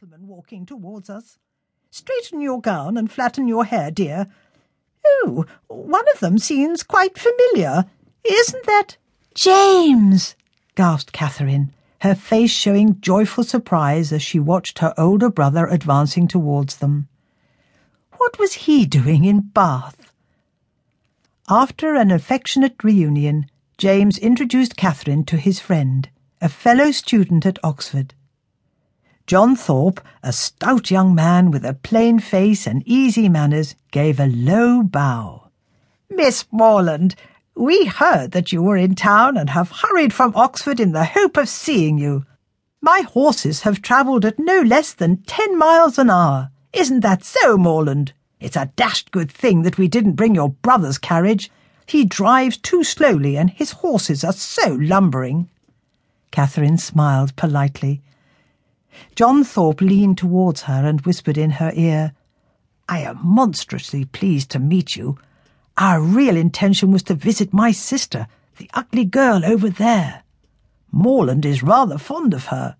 gentlemen walking towards us. Straighten your gown and flatten your hair, dear. Oh, one of them seems quite familiar. Isn't that James? gasped Catherine, her face showing joyful surprise as she watched her older brother advancing towards them. What was he doing in Bath? After an affectionate reunion, James introduced Catherine to his friend, a fellow student at Oxford. John Thorpe, a stout young man with a plain face and easy manners, gave a low bow. Miss Morland, we heard that you were in town and have hurried from Oxford in the hope of seeing you. My horses have travelled at no less than ten miles an hour. Isn't that so, Morland? It's a dashed good thing that we didn't bring your brother's carriage. He drives too slowly and his horses are so lumbering. Catherine smiled politely. John Thorpe leaned towards her and whispered in her ear, I am monstrously pleased to meet you. Our real intention was to visit my sister, the ugly girl over there. Morland is rather fond of her.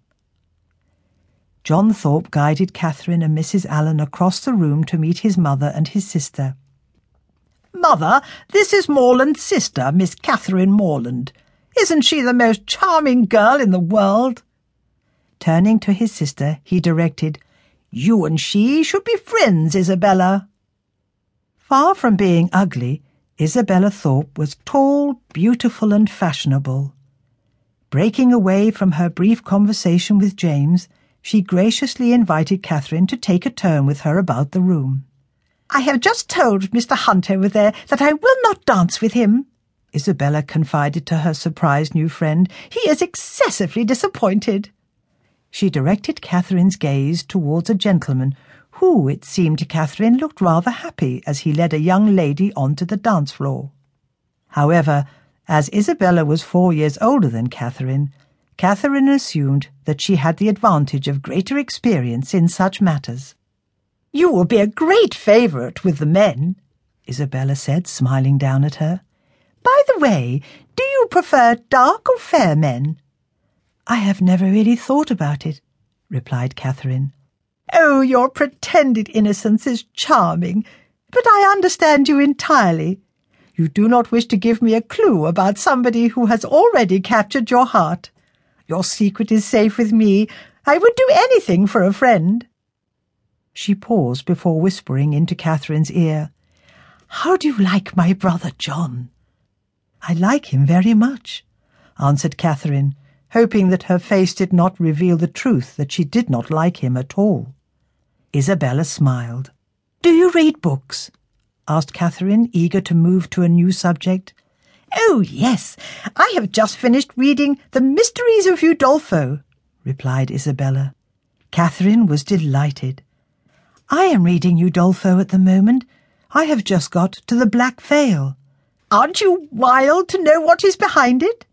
John Thorpe guided Catherine and Mrs. Allen across the room to meet his mother and his sister. Mother, this is Morland's sister, Miss Catherine Morland. Isn't she the most charming girl in the world? Turning to his sister, he directed, You and she should be friends, Isabella. Far from being ugly, Isabella Thorpe was tall, beautiful, and fashionable. Breaking away from her brief conversation with James, she graciously invited Catherine to take a turn with her about the room. I have just told Mr. Hunt over there that I will not dance with him, Isabella confided to her surprised new friend. He is excessively disappointed. She directed Catherine's gaze towards a gentleman who, it seemed to Catherine, looked rather happy as he led a young lady onto the dance floor. However, as Isabella was four years older than Catherine, Catherine assumed that she had the advantage of greater experience in such matters. You will be a great favourite with the men, Isabella said, smiling down at her. By the way, do you prefer dark or fair men? I have never really thought about it, replied Catherine. Oh, your pretended innocence is charming, but I understand you entirely. You do not wish to give me a clue about somebody who has already captured your heart. Your secret is safe with me. I would do anything for a friend. She paused before whispering into Catherine's ear. How do you like my brother John? I like him very much, answered Catherine, hoping that her face did not reveal the truth that she did not like him at all. Isabella smiled. Do you read books? asked Catherine, eager to move to a new subject. Oh, yes, I have just finished reading The Mysteries of Udolpho, replied Isabella. Catherine was delighted. I am reading Udolpho at the moment. I have just got to the Black Veil. Aren't you wild to know what is behind it?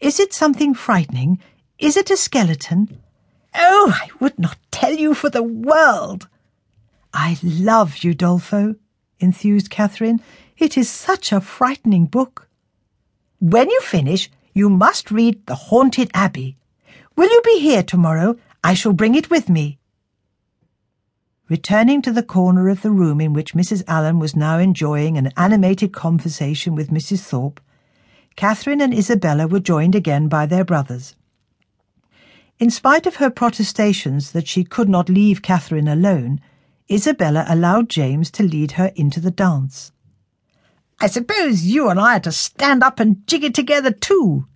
Is it something frightening? Is it a skeleton? Oh, I would not tell you for the world. I love Udolpho, enthused Catherine. It is such a frightening book. When you finish, you must read The Haunted Abbey. Will you be here tomorrow? I shall bring it with me. Returning to the corner of the room in which Mrs. Allen was now enjoying an animated conversation with Mrs. Thorpe, Catherine and Isabella were joined again by their brothers. In spite of her protestations that she could not leave Catherine alone, Isabella allowed James to lead her into the dance. I suppose you and I are to stand up and jig it together too,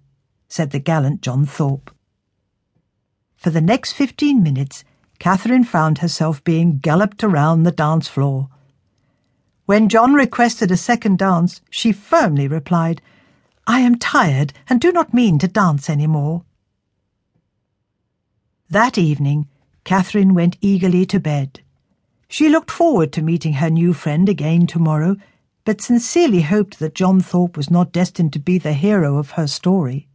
said the gallant John Thorpe. For the next fifteen minutes, Catherine found herself being galloped around the dance floor. When John requested a second dance, she firmly replied, I am tired and do not mean to dance any more. That evening, Catherine went eagerly to bed. She looked forward to meeting her new friend again tomorrow, but sincerely hoped that John Thorpe was not destined to be the hero of her story.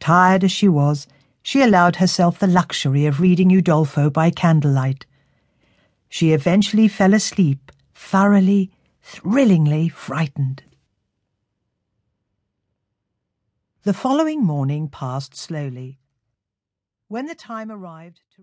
Tired as she was, she allowed herself the luxury of reading Udolpho by candlelight. She eventually fell asleep, thoroughly, thrillingly frightened. The following morning passed slowly. When the time arrived to